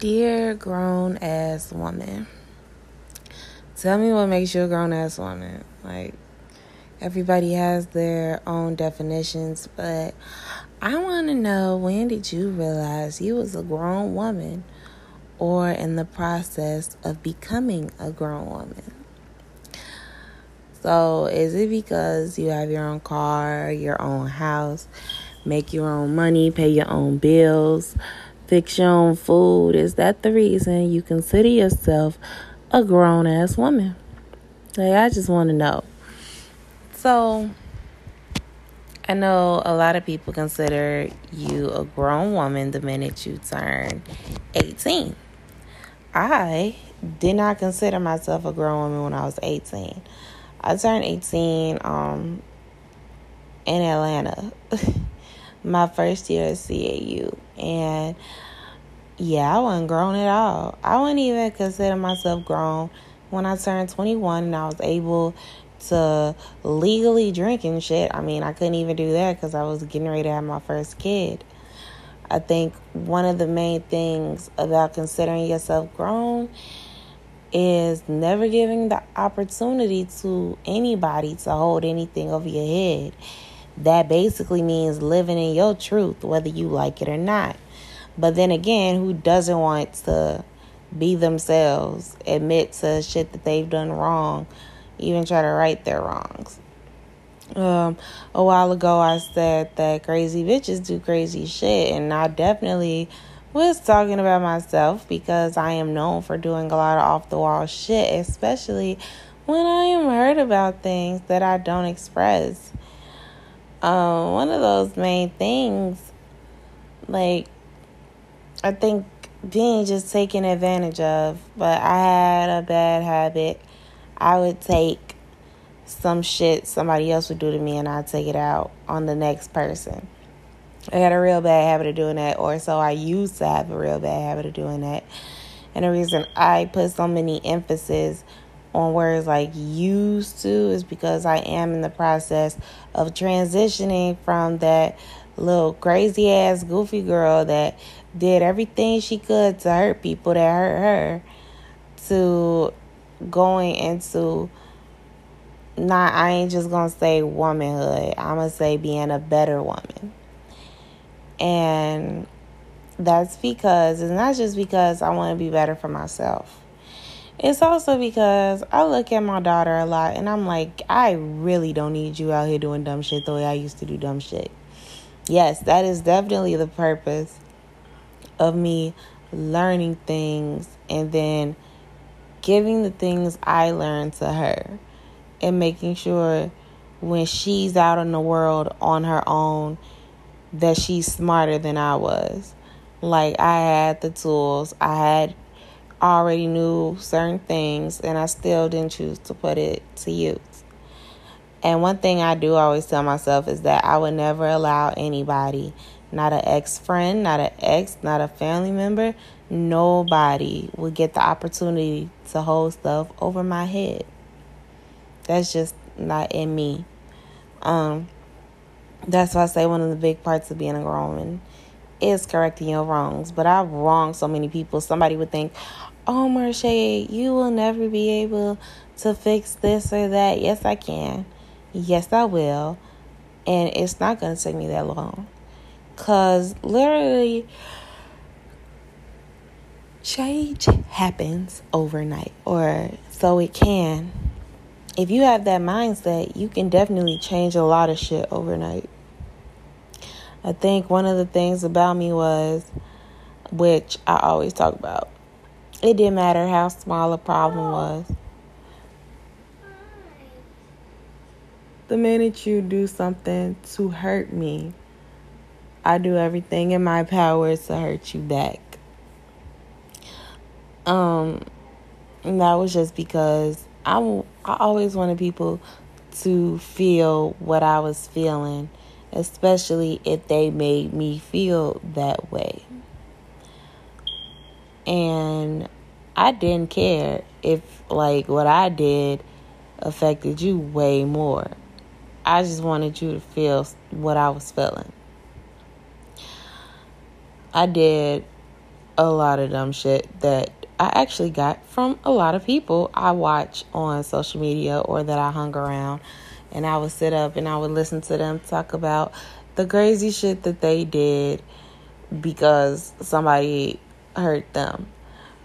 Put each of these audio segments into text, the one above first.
Dear grown ass woman, tell me what makes you a grown ass woman. Like, everybody has their own definitions, but I want to know when did you realize you was a grown woman or in the process of becoming a grown woman? So, is it because you have your own car, your own house, make your own money, pay your own bills? Fix your own food. Is that the reason you consider yourself a grown ass woman? Like, I just want to know. So, I know a lot of people consider you a grown woman the minute you turn 18. I did not consider myself a grown woman when I was 18. I turned 18 um, in Atlanta. my first year at CAU. And yeah, I wasn't grown at all. I wouldn't even consider myself grown when I turned 21 and I was able to legally drink and shit. I mean, I couldn't even do that because I was getting ready to have my first kid. I think one of the main things about considering yourself grown is never giving the opportunity to anybody to hold anything over your head that basically means living in your truth, whether you like it or not. But then again, who doesn't want to be themselves, admit to shit that they've done wrong, even try to right their wrongs? Um, a while ago, I said that crazy bitches do crazy shit, and I definitely was talking about myself because I am known for doing a lot of off the wall shit, especially when I am hurt about things that I don't express um, one of those main things, like, I think being just taken advantage of. But I had a bad habit. I would take some shit somebody else would do to me and I'd take it out on the next person. I had a real bad habit of doing that, or so I used to have a real bad habit of doing that. And the reason I put so many emphasis on words like used to is because I am in the process of transitioning from that little crazy ass goofy girl that did everything she could to hurt people that hurt her to going into not I ain't just gonna say womanhood. I'm gonna say being a better woman. And that's because it's not just because I want to be better for myself. It's also because I look at my daughter a lot and I'm like, I really don't need you out here doing dumb shit the way I used to do dumb shit. Yes, that is definitely the purpose of me learning things and then giving the things I learned to her and making sure when she's out in the world on her own that she's smarter than I was. Like I had the tools, I had already knew certain things and I still didn't choose to put it to use. And one thing I do always tell myself is that I would never allow anybody, not an ex friend, not an ex, not a family member, nobody would get the opportunity to hold stuff over my head. That's just not in me. Um, that's why I say one of the big parts of being a grown woman is correcting your wrongs. But I've wronged so many people. Somebody would think, oh, Marche, you will never be able to fix this or that. Yes, I can. Yes, I will. And it's not going to take me that long. Because literally, change happens overnight, or so it can. If you have that mindset, you can definitely change a lot of shit overnight. I think one of the things about me was, which I always talk about, it didn't matter how small a problem was. The minute you do something to hurt me, I do everything in my power to hurt you back. Um, and that was just because I, I always wanted people to feel what I was feeling, especially if they made me feel that way. And I didn't care if like what I did affected you way more. I just wanted you to feel what I was feeling. I did a lot of dumb shit that I actually got from a lot of people I watch on social media or that I hung around. And I would sit up and I would listen to them talk about the crazy shit that they did because somebody hurt them.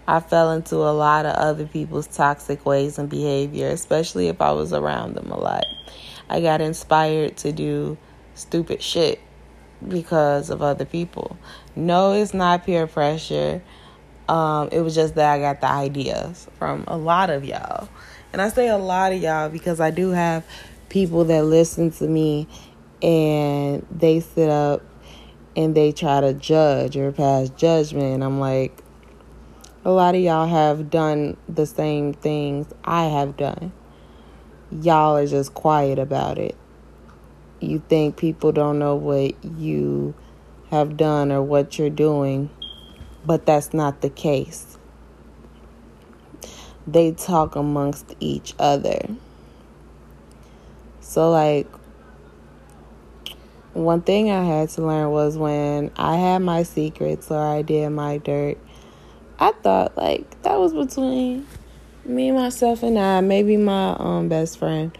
I fell into a lot of other people's toxic ways and behavior, especially if I was around them a lot. I got inspired to do stupid shit because of other people. No, it's not peer pressure. Um, it was just that I got the ideas from a lot of y'all. And I say a lot of y'all because I do have people that listen to me and they sit up and they try to judge or pass judgment. I'm like, a lot of y'all have done the same things I have done. Y'all are just quiet about it. You think people don't know what you have done or what you're doing, but that's not the case. They talk amongst each other. So, like, one thing I had to learn was when I had my secrets or I did my dirt, I thought like that was between me, myself, and I, maybe my um best friend.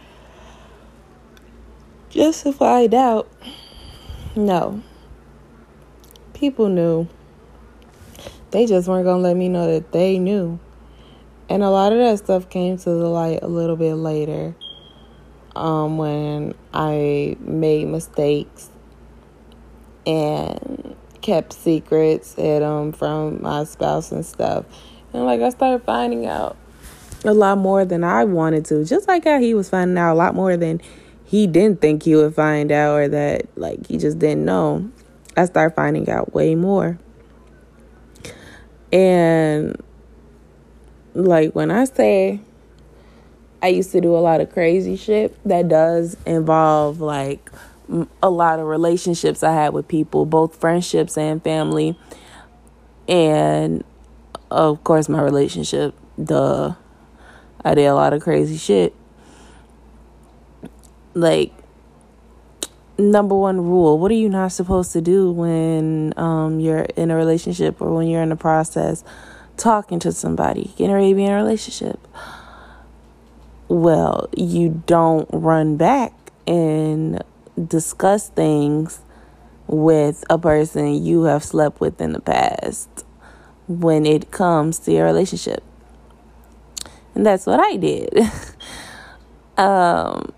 Just to find out, no. People knew. They just weren't gonna let me know that they knew. And a lot of that stuff came to the light a little bit later um, when I made mistakes and kept secrets at um from my spouse and stuff. And like I started finding out a lot more than I wanted to. Just like how he was finding out a lot more than he didn't think he would find out or that like he just didn't know. I started finding out way more. And like when I say I used to do a lot of crazy shit that does involve like a lot of relationships I had with people, both friendships and family. And of course, my relationship, duh. I did a lot of crazy shit. Like, number one rule what are you not supposed to do when um, you're in a relationship or when you're in the process talking to somebody, getting ready to be in a relationship? Well, you don't run back and discuss things with a person you have slept with in the past when it comes to your relationship. And that's what I did. um,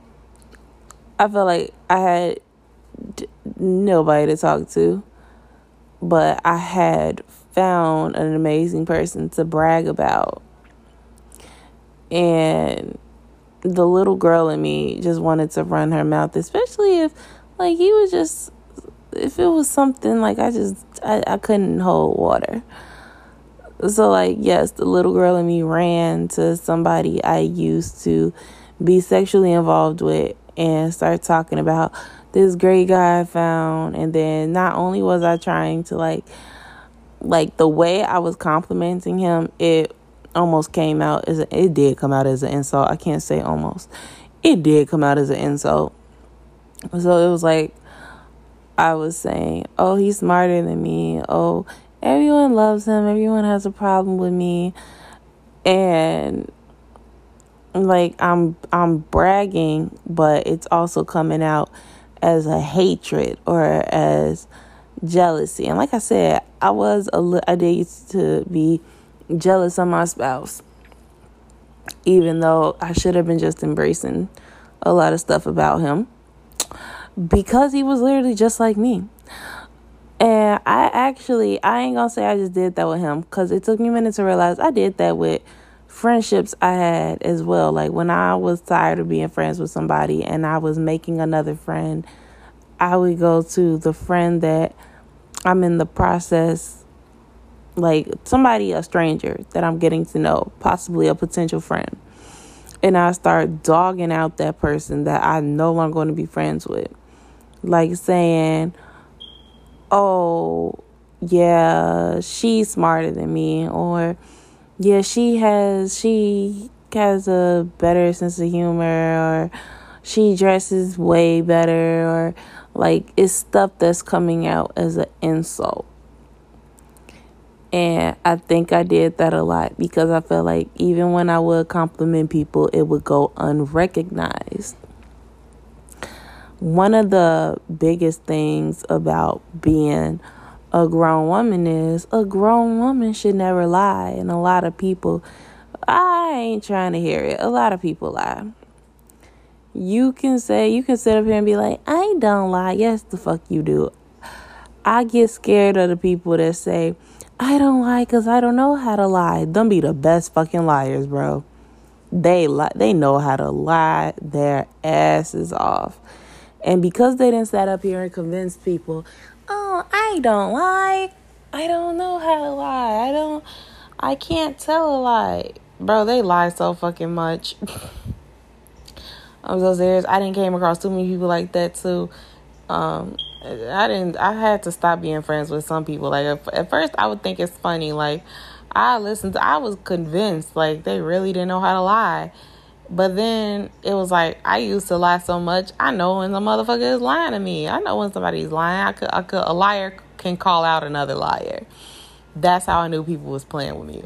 I felt like I had d- nobody to talk to, but I had found an amazing person to brag about. And the little girl in me just wanted to run her mouth, especially if like he was just if it was something like I just I, I couldn't hold water. So like yes, the little girl in me ran to somebody I used to be sexually involved with and start talking about this great guy I found and then not only was I trying to like like the way I was complimenting him, it almost came out as a, it did come out as an insult. I can't say almost. It did come out as an insult. So it was like I was saying, "Oh, he's smarter than me. Oh, everyone loves him. Everyone has a problem with me." And like I'm I'm bragging, but it's also coming out as a hatred or as jealousy. And like I said, I was a li- I did used to be jealous of my spouse, even though I should have been just embracing a lot of stuff about him because he was literally just like me. And I actually, I ain't gonna say I just did that with him because it took me a minute to realize I did that with friendships I had as well. Like when I was tired of being friends with somebody and I was making another friend, I would go to the friend that I'm in the process like somebody, a stranger that I'm getting to know, possibly a potential friend. And I start dogging out that person that I'm no longer going to be friends with. Like saying, oh, yeah, she's smarter than me, or yeah, she has, she has a better sense of humor, or she dresses way better, or like it's stuff that's coming out as an insult And I think I did that a lot because I felt like even when I would compliment people, it would go unrecognized. One of the biggest things about being a grown woman is a grown woman should never lie. And a lot of people, I ain't trying to hear it. A lot of people lie. You can say, you can sit up here and be like, I don't lie. Yes, the fuck you do. I get scared of the people that say, I don't lie because I don't know how to lie. Them be the best fucking liars, bro. They lie, they know how to lie their asses off. And because they didn't sat up here and convince people, oh, I don't lie. I don't know how to lie. I don't, I can't tell a lie. Bro, they lie so fucking much. I'm so serious. I didn't came across too many people like that too. Um, I didn't. I had to stop being friends with some people. Like at first, I would think it's funny. Like I listened. To, I was convinced like they really didn't know how to lie. But then it was like I used to lie so much. I know when the motherfucker is lying to me. I know when somebody's lying. I could. I could. A liar can call out another liar. That's how I knew people was playing with me.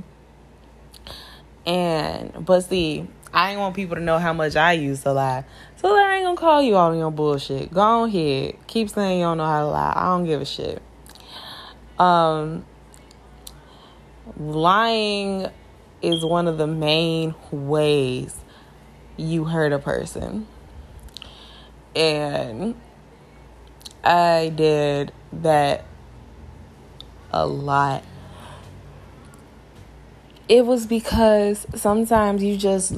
And but see, I didn't want people to know how much I used to lie. So I ain't gonna call you all on your bullshit. Go ahead. Keep saying you don't know how to lie. I don't give a shit. Um lying is one of the main ways you hurt a person. And I did that a lot. It was because sometimes you just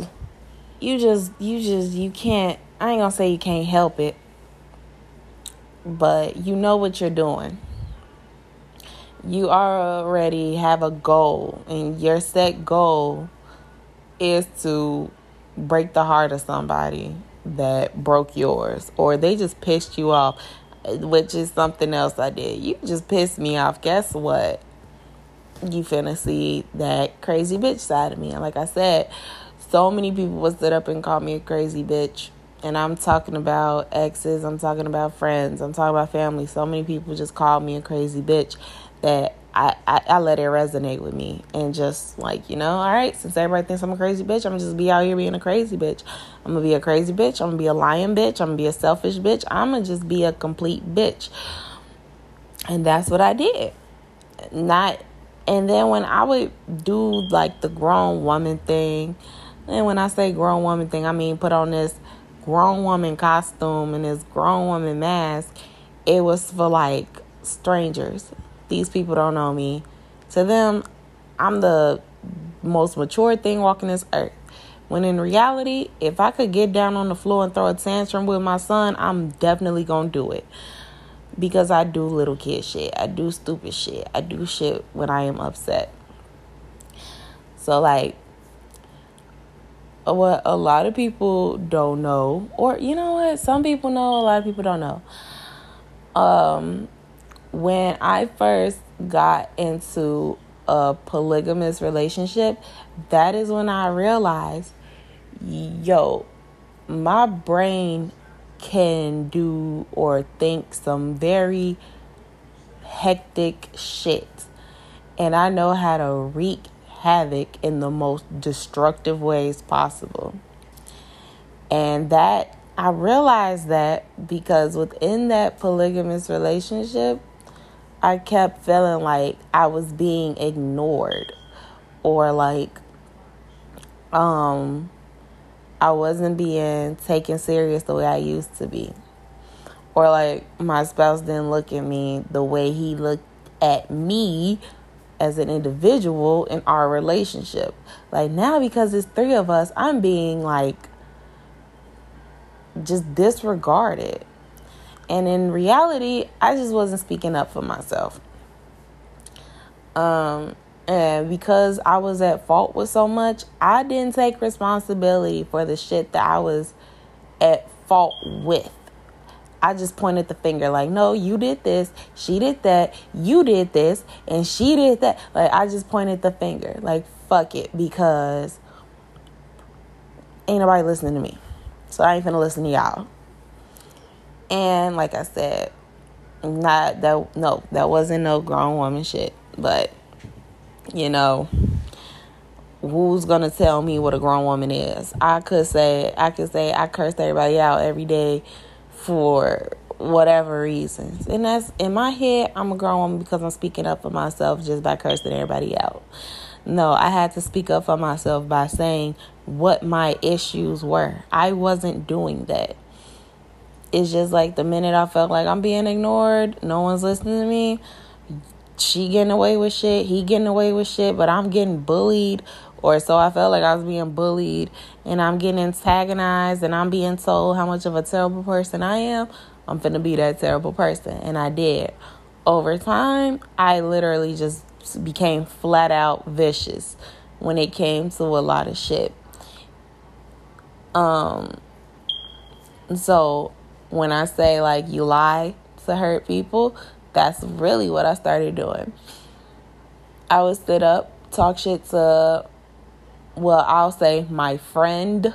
you just you just you can't I ain't gonna say you can't help it, but you know what you're doing. You already have a goal, and your set goal is to break the heart of somebody that broke yours, or they just pissed you off, which is something else I did. You just pissed me off. Guess what? You finna see that crazy bitch side of me. And like I said, so many people would sit up and call me a crazy bitch and I'm talking about exes, I'm talking about friends, I'm talking about family. So many people just call me a crazy bitch that I, I, I, let it resonate with me and just like, you know, all right, since everybody thinks I'm a crazy bitch, I'm gonna just be out here being a crazy bitch. I'm gonna be a crazy bitch, I'm gonna be a lying bitch, I'm gonna be a selfish bitch, I'm gonna just be a complete bitch. And that's what I did. Not and then when I would do like the grown woman thing, and when I say grown woman thing, I mean put on this grown woman costume and this grown woman mask, it was for like strangers. These people don't know me. To them, I'm the most mature thing walking this earth. When in reality, if I could get down on the floor and throw a tantrum with my son, I'm definitely gonna do it. Because I do little kid shit. I do stupid shit. I do shit when I am upset. So, like, what a lot of people don't know, or you know what, some people know, a lot of people don't know. Um, when I first got into a polygamous relationship, that is when I realized, yo, my brain can do or think some very hectic shit. And I know how to wreak havoc in the most destructive ways possible. And that I realized that because within that polygamous relationship, I kept feeling like I was being ignored or like um I wasn't being taken serious the way I used to be. Or like my spouse didn't look at me the way he looked at me as an individual in our relationship. Like now, because it's three of us, I'm being like just disregarded. And in reality, I just wasn't speaking up for myself. Um, and because I was at fault with so much, I didn't take responsibility for the shit that I was at fault with. I just pointed the finger like, no, you did this, she did that, you did this, and she did that. Like, I just pointed the finger. Like, fuck it, because ain't nobody listening to me. So I ain't finna listen to y'all. And like I said, not that, no, that wasn't no grown woman shit. But you know, who's gonna tell me what a grown woman is? I could say I could say I cursed everybody out every day for whatever reasons. And that's in my head, I'm a grown woman because I'm speaking up for myself just by cursing everybody out. No, I had to speak up for myself by saying what my issues were. I wasn't doing that. It's just like the minute I felt like I'm being ignored, no one's listening to me. She getting away with shit, he getting away with shit, but I'm getting bullied or so I felt like I was being bullied and I'm getting antagonized and I'm being told how much of a terrible person I am. I'm finna be that terrible person. And I did. Over time, I literally just became flat out vicious when it came to a lot of shit. Um so when I say like you lie to hurt people, that's really what I started doing. I would sit up, talk shit to well, I'll say my friend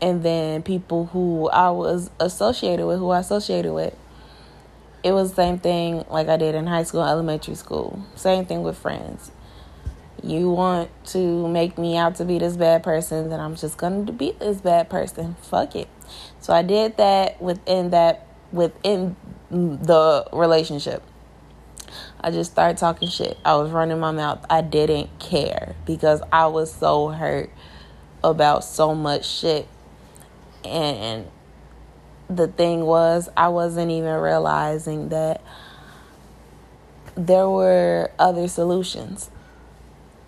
and then people who I was associated with, who I associated with. It was the same thing like I did in high school, elementary school. Same thing with friends. You want to make me out to be this bad person, then I'm just going to be this bad person. Fuck it. So I did that within that within the relationship. I just started talking shit. I was running my mouth. I didn't care because I was so hurt about so much shit and the thing was, I wasn't even realizing that there were other solutions.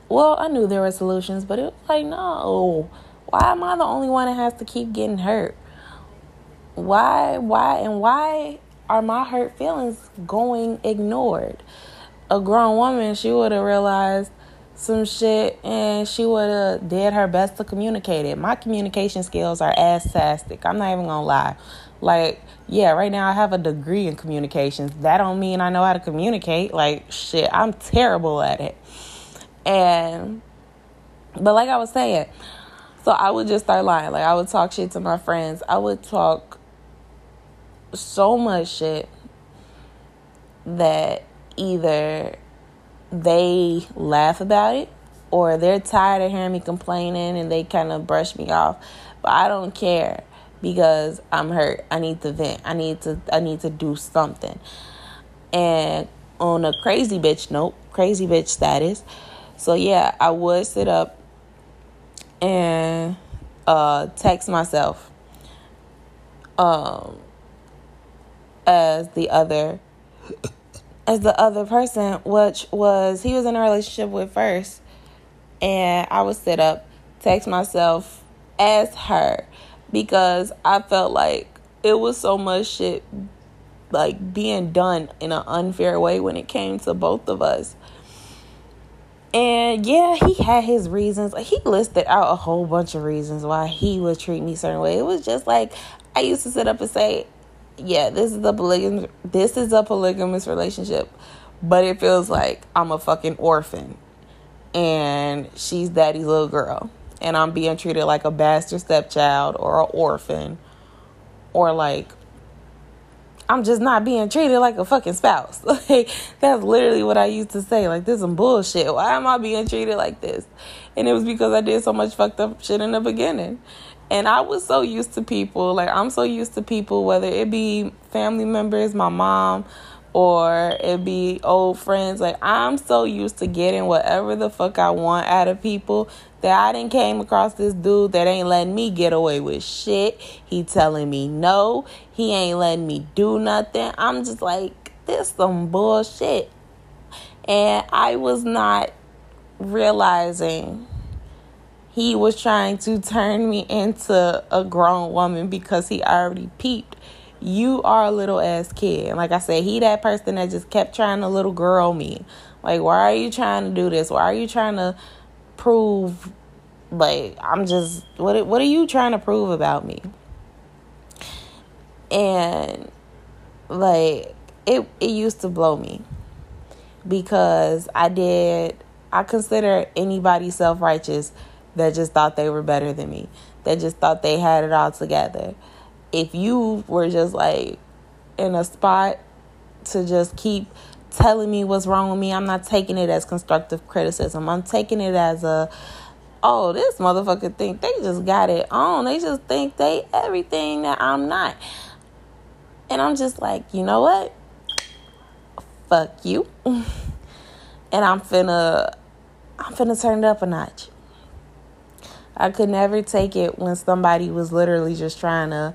Well, I knew there were solutions, but it was like, no. Why am I the only one that has to keep getting hurt? Why, why, and why are my hurt feelings going ignored? A grown woman, she would have realized some shit and she would have did her best to communicate it. My communication skills are ass-tastic. I'm not even gonna lie. Like, yeah, right now I have a degree in communications. That don't mean I know how to communicate. Like, shit, I'm terrible at it. And but like I was saying, so I would just start lying. Like I would talk shit to my friends. I would talk so much shit that either they laugh about it or they're tired of hearing me complaining and they kind of brush me off. But I don't care because I'm hurt. I need to vent. I need to I need to do something. And on a crazy bitch note, crazy bitch status. So yeah, I would sit up and uh text myself um as the other as the other person, which was he was in a relationship with first, and I would sit up, text myself as her because I felt like it was so much shit like being done in an unfair way when it came to both of us. And yeah, he had his reasons. He listed out a whole bunch of reasons why he would treat me certain way. It was just like I used to sit up and say, yeah, this is a polygamous this is a polygamous relationship, but it feels like I'm a fucking orphan. And she's daddy's little girl. And I'm being treated like a bastard stepchild or an orphan. Or like I'm just not being treated like a fucking spouse. Like that's literally what I used to say. Like this is some bullshit. Why am I being treated like this? And it was because I did so much fucked up shit in the beginning. And I was so used to people, like I'm so used to people, whether it be family members, my mom, or it be old friends. Like I'm so used to getting whatever the fuck I want out of people that I didn't came across this dude that ain't letting me get away with shit. He telling me no. He ain't letting me do nothing. I'm just like, this some bullshit. And I was not realizing he was trying to turn me into a grown woman because he already peeped. You are a little ass kid. Like I said, he that person that just kept trying to little girl me. Like, why are you trying to do this? Why are you trying to prove like I'm just what what are you trying to prove about me? And like it it used to blow me because I did I consider anybody self-righteous that just thought they were better than me, that just thought they had it all together. If you were just like in a spot to just keep telling me what's wrong with me. I'm not taking it as constructive criticism. I'm taking it as a oh, this motherfucker think they just got it on. They just think they everything that I'm not. And I'm just like, you know what? Fuck you. and I'm finna I'm finna turn it up a notch. I could never take it when somebody was literally just trying to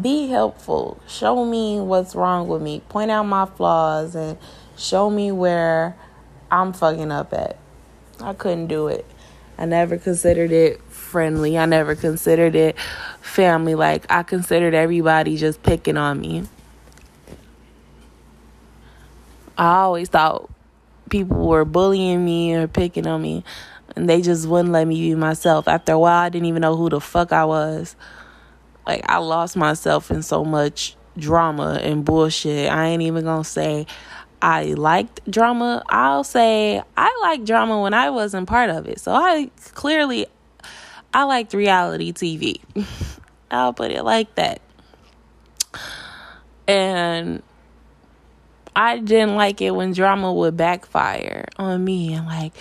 be helpful, show me what's wrong with me, point out my flaws, and show me where I'm fucking up at. I couldn't do it. I never considered it friendly. I never considered it family. Like, I considered everybody just picking on me. I always thought people were bullying me or picking on me, and they just wouldn't let me be myself. After a while, I didn't even know who the fuck I was. Like, I lost myself in so much drama and bullshit. I ain't even gonna say I liked drama. I'll say I liked drama when I wasn't part of it. So I clearly I liked reality TV. I'll put it like that. And I didn't like it when drama would backfire on me and like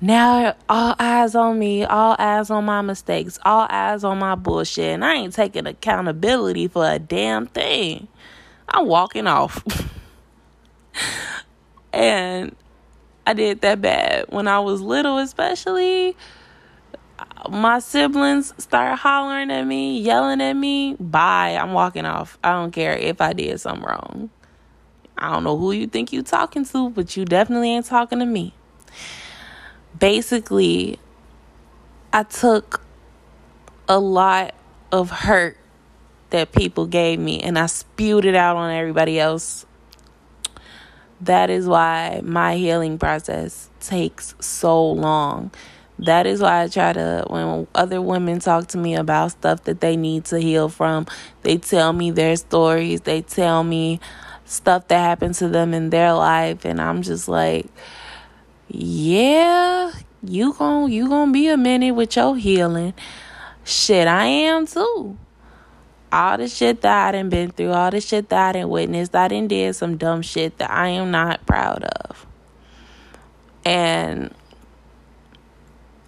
now all eyes on me, all eyes on my mistakes, all eyes on my bullshit, and I ain't taking accountability for a damn thing. I'm walking off. and I did that bad when I was little, especially. My siblings start hollering at me, yelling at me. Bye, I'm walking off. I don't care if I did something wrong. I don't know who you think you talking to, but you definitely ain't talking to me. Basically, I took a lot of hurt that people gave me and I spewed it out on everybody else that is why my healing process takes so long. That is why I try to, when other women talk to me about stuff that they need to heal from, they tell me their stories, they tell me stuff that happened to them in their life, and I'm just like, yeah, you gon' you gonna be a minute with your healing. Shit, I am too all the shit that I done been through, all the shit that I done witnessed, I done did some dumb shit that I am not proud of. And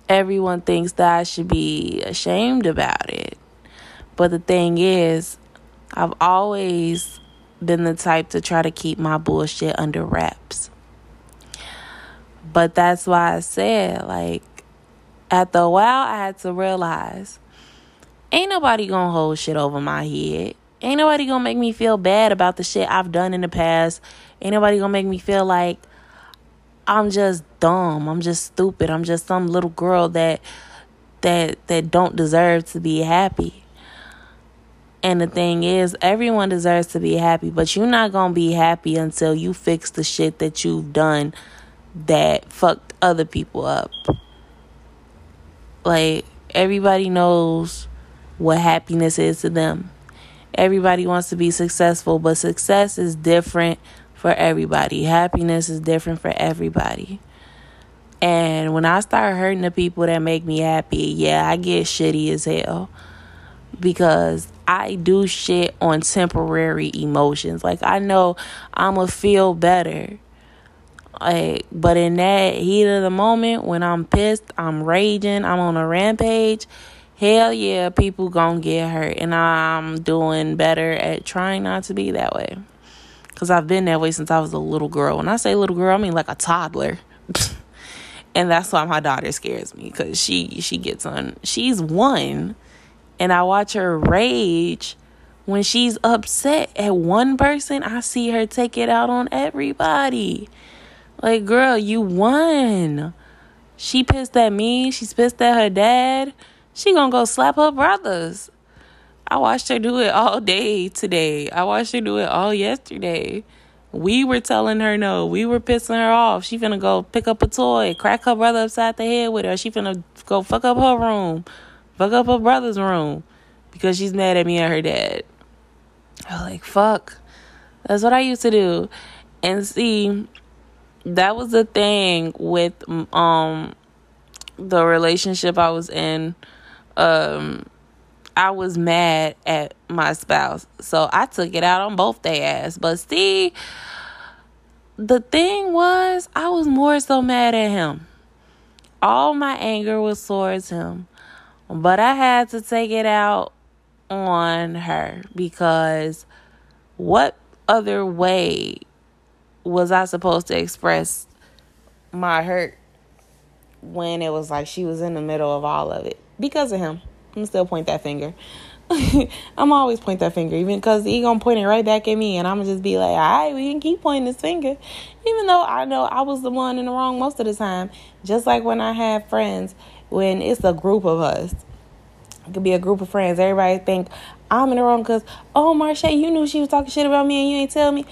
everyone thinks that I should be ashamed about it. But the thing is, I've always been the type to try to keep my bullshit under wraps. But that's why I said, like, after a while, I had to realize ain't nobody gonna hold shit over my head. Ain't nobody gonna make me feel bad about the shit I've done in the past. Ain't nobody gonna make me feel like I'm just dumb. I'm just stupid. I'm just some little girl that that that don't deserve to be happy. And the thing is, everyone deserves to be happy, but you're not going to be happy until you fix the shit that you've done that fucked other people up. Like everybody knows what happiness is to them. Everybody wants to be successful, but success is different for everybody. Happiness is different for everybody. And when I start hurting the people that make me happy, yeah, I get shitty as hell. Because I do shit on temporary emotions. Like I know I'ma feel better. Like but in that heat of the moment when I'm pissed, I'm raging, I'm on a rampage, hell yeah, people gonna get hurt. And I'm doing better at trying not to be that way. Because I've been that way since I was a little girl. When I say little girl, I mean like a toddler. and that's why my daughter scares me. Because she, she gets on, she's one. And I watch her rage. When she's upset at one person, I see her take it out on everybody. Like, girl, you one. She pissed at me. She's pissed at her dad she gonna go slap her brothers. I watched her do it all day today. I watched her do it all yesterday. We were telling her no. We were pissing her off. She finna go pick up a toy, crack her brother upside the head with her. She finna go fuck up her room, fuck up her brother's room because she's mad at me and her dad. I was like, fuck. That's what I used to do. And see, that was the thing with um the relationship I was in um I was mad at my spouse. So I took it out on both their ass. But see, the thing was, I was more so mad at him. All my anger was towards him. But I had to take it out on her because what other way was I supposed to express my hurt when it was like she was in the middle of all of it? Because of him. I'm still point that finger. I'm always point that finger, even because he gonna point it right back at me, and I'm gonna just be like, all right, we can keep pointing this finger, even though I know I was the one in the wrong most of the time. Just like when I have friends, when it's a group of us, it could be a group of friends. Everybody think I'm in the wrong because, oh, Marche, you knew she was talking shit about me and you ain't tell me.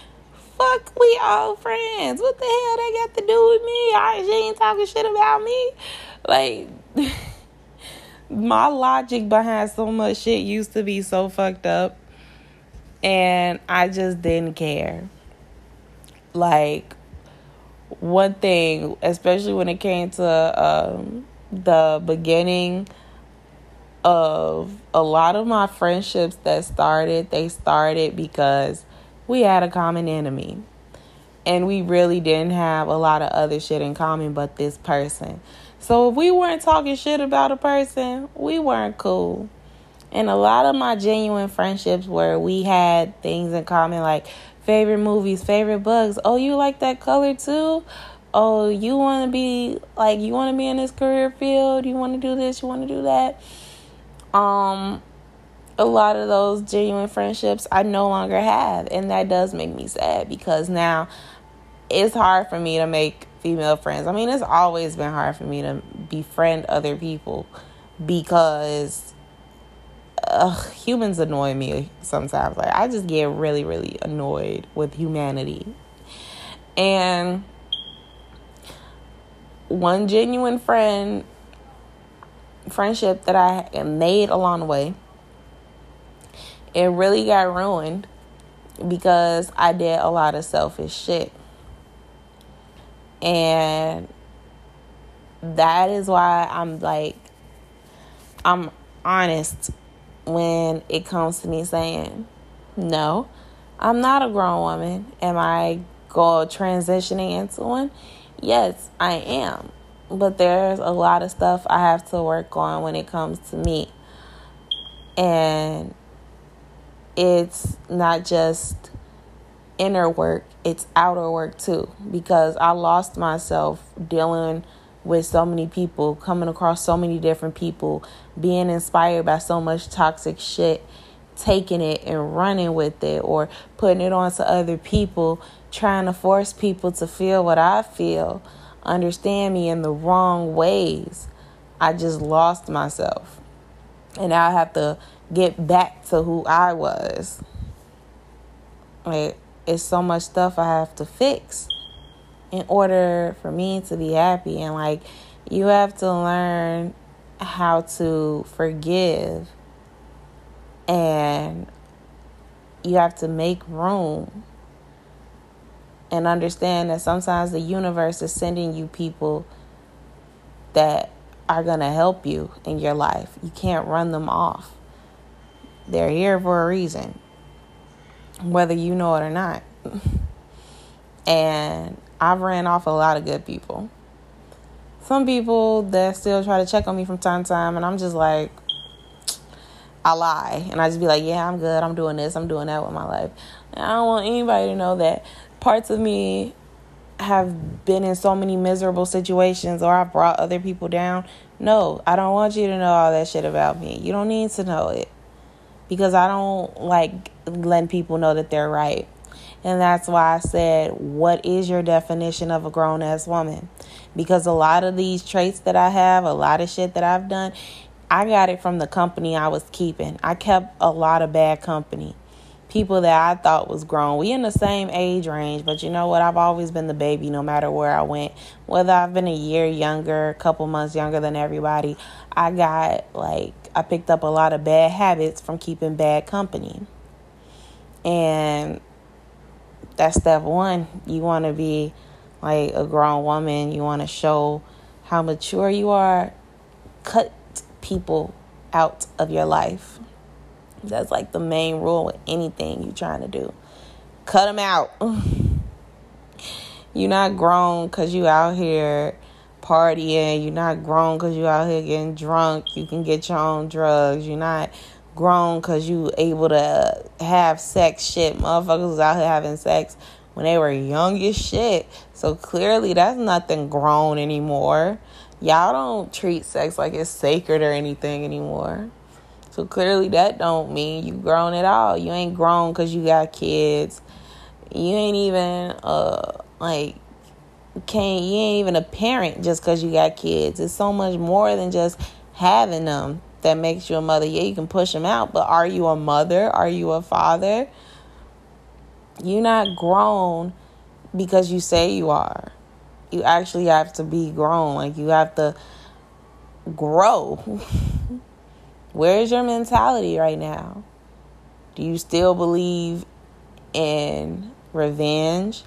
Fuck, we all friends. What the hell they got to do with me? I, she ain't talking shit about me. Like, my logic behind so much shit used to be so fucked up. And I just didn't care. Like, one thing, especially when it came to um, the beginning of a lot of my friendships that started, they started because we had a common enemy. And we really didn't have a lot of other shit in common but this person. So if we weren't talking shit about a person, we weren't cool. And a lot of my genuine friendships where we had things in common like favorite movies, favorite books. Oh, you like that color too? Oh, you want to be like you want to be in this career field? You want to do this? You want to do that? um a lot of those genuine friendships I no longer have and that does make me sad because now it's hard for me to make female friends. I mean, it's always been hard for me to befriend other people because ugh, humans annoy me sometimes. Like I just get really really annoyed with humanity. And one genuine friend friendship that I made along the way, it really got ruined because I did a lot of selfish shit. And that is why I'm like, I'm honest when it comes to me saying, no, I'm not a grown woman. Am I go transitioning into one? Yes, I am but there's a lot of stuff I have to work on when it comes to me. And it's not just inner work, it's outer work too. Because I lost myself dealing with so many people, coming across so many different people, being inspired by so much toxic shit, taking it and running with it, or putting it on to other people, trying to force people to feel what I feel understand me in the wrong ways, I just lost myself. And I have to get back to who I was. Like, it's so much stuff I have to fix in order for me to be happy. And, like, you have to learn how to forgive and you have to make room and understand that sometimes the universe is sending you people that are going to help you in your life. You can't run them off. They're here for a reason, whether you know it or not. and I've ran off a lot of good people. Some people that still try to check on me from time to time, and I'm just like, I lie. And I just be like, yeah, I'm good. I'm doing this. I'm doing that with my life. And I don't want anybody to know that parts of me have been in so many miserable situations or I've brought other people down. No, I don't want you to know all that shit about me. You don't need to know it because I don't like letting people know that they're right. And that's why I said, What is your definition of a grown ass woman? Because a lot of these traits that I have, a lot of shit that I've done, I got it from the company I was keeping. I kept a lot of bad company people that I thought was grown. We in the same age range, but you know what? I've always been the baby no matter where I went. Whether I've been a year younger, a couple months younger than everybody, I got like I picked up a lot of bad habits from keeping bad company. And that's step 1. You want to be like a grown woman, you want to show how mature you are. Cut people out of your life. That's like the main rule with anything you're trying to do. Cut them out. you're not grown because you out here partying. You're not grown because you out here getting drunk. You can get your own drugs. You're not grown because you able to have sex shit. Motherfuckers out here having sex when they were young as shit. So clearly that's nothing grown anymore. Y'all don't treat sex like it's sacred or anything anymore. So clearly that don't mean you grown at all. You ain't grown cuz you got kids. You ain't even uh like can't you ain't even a parent just cuz you got kids. It's so much more than just having them that makes you a mother. Yeah, you can push them out, but are you a mother? Are you a father? You're not grown because you say you are. You actually have to be grown. Like you have to grow. Where's your mentality right now? Do you still believe in revenge?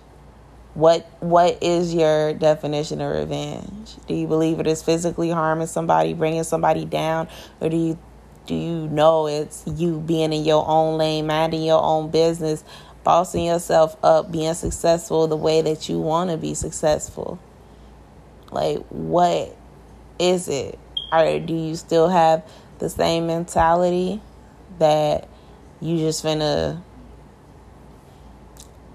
What what is your definition of revenge? Do you believe it is physically harming somebody, bringing somebody down, or do you do you know it's you being in your own lane, minding your own business, bossing yourself up, being successful the way that you want to be successful? Like, what is it? Or do you still have the same mentality that you just finna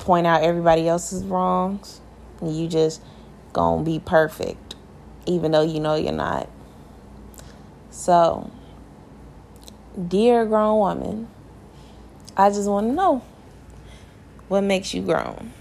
point out everybody else's wrongs and you just gonna be perfect even though you know you're not. So dear grown woman i just want to know what makes you grown